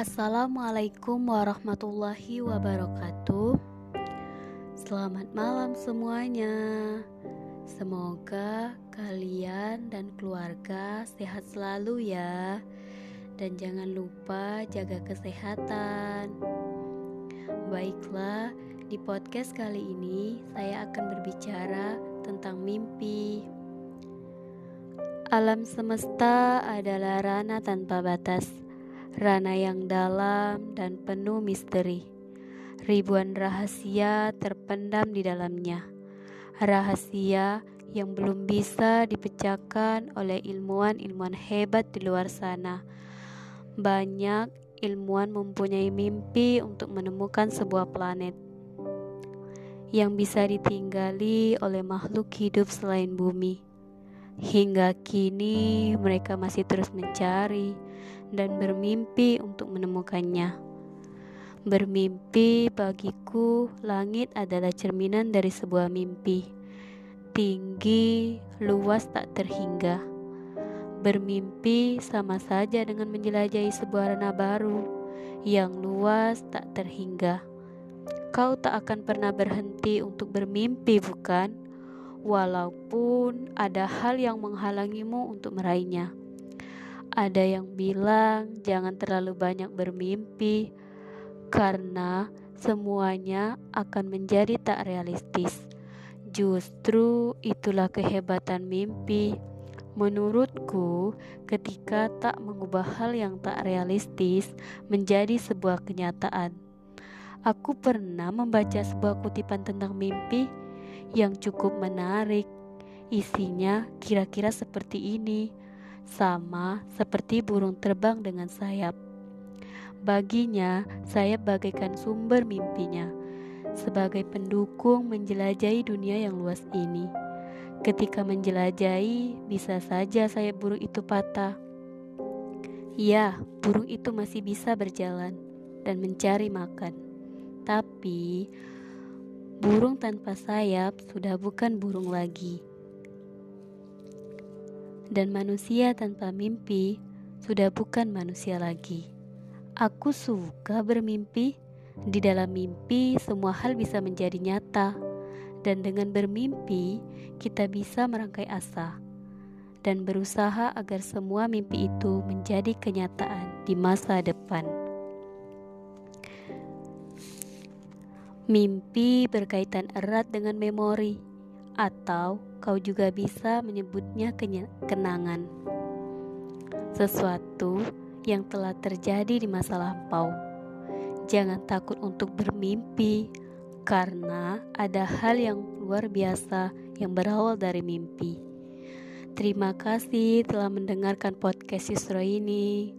Assalamualaikum warahmatullahi wabarakatuh. Selamat malam semuanya. Semoga kalian dan keluarga sehat selalu ya. Dan jangan lupa jaga kesehatan. Baiklah, di podcast kali ini saya akan berbicara tentang mimpi. Alam semesta adalah ranah tanpa batas Rana yang dalam dan penuh misteri. Ribuan rahasia terpendam di dalamnya. Rahasia yang belum bisa dipecahkan oleh ilmuwan-ilmuwan hebat di luar sana. Banyak ilmuwan mempunyai mimpi untuk menemukan sebuah planet yang bisa ditinggali oleh makhluk hidup selain bumi. Hingga kini mereka masih terus mencari dan bermimpi untuk menemukannya. Bermimpi bagiku, langit adalah cerminan dari sebuah mimpi. Tinggi, luas tak terhingga. Bermimpi sama saja dengan menjelajahi sebuah ranah baru yang luas tak terhingga. Kau tak akan pernah berhenti untuk bermimpi, bukan? Walaupun ada hal yang menghalangimu untuk meraihnya. Ada yang bilang jangan terlalu banyak bermimpi karena semuanya akan menjadi tak realistis. Justru itulah kehebatan mimpi. Menurutku, ketika tak mengubah hal yang tak realistis menjadi sebuah kenyataan. Aku pernah membaca sebuah kutipan tentang mimpi yang cukup menarik. Isinya kira-kira seperti ini sama seperti burung terbang dengan sayap. Baginya, sayap bagaikan sumber mimpinya, sebagai pendukung menjelajahi dunia yang luas ini. Ketika menjelajahi, bisa saja sayap burung itu patah. Ya, burung itu masih bisa berjalan dan mencari makan. Tapi, burung tanpa sayap sudah bukan burung lagi dan manusia tanpa mimpi sudah bukan manusia lagi. Aku suka bermimpi. Di dalam mimpi, semua hal bisa menjadi nyata, dan dengan bermimpi, kita bisa merangkai asa dan berusaha agar semua mimpi itu menjadi kenyataan di masa depan. Mimpi berkaitan erat dengan memori atau kau juga bisa menyebutnya kenangan. Sesuatu yang telah terjadi di masa lampau. Jangan takut untuk bermimpi, karena ada hal yang luar biasa yang berawal dari mimpi. Terima kasih telah mendengarkan podcast Yusra ini.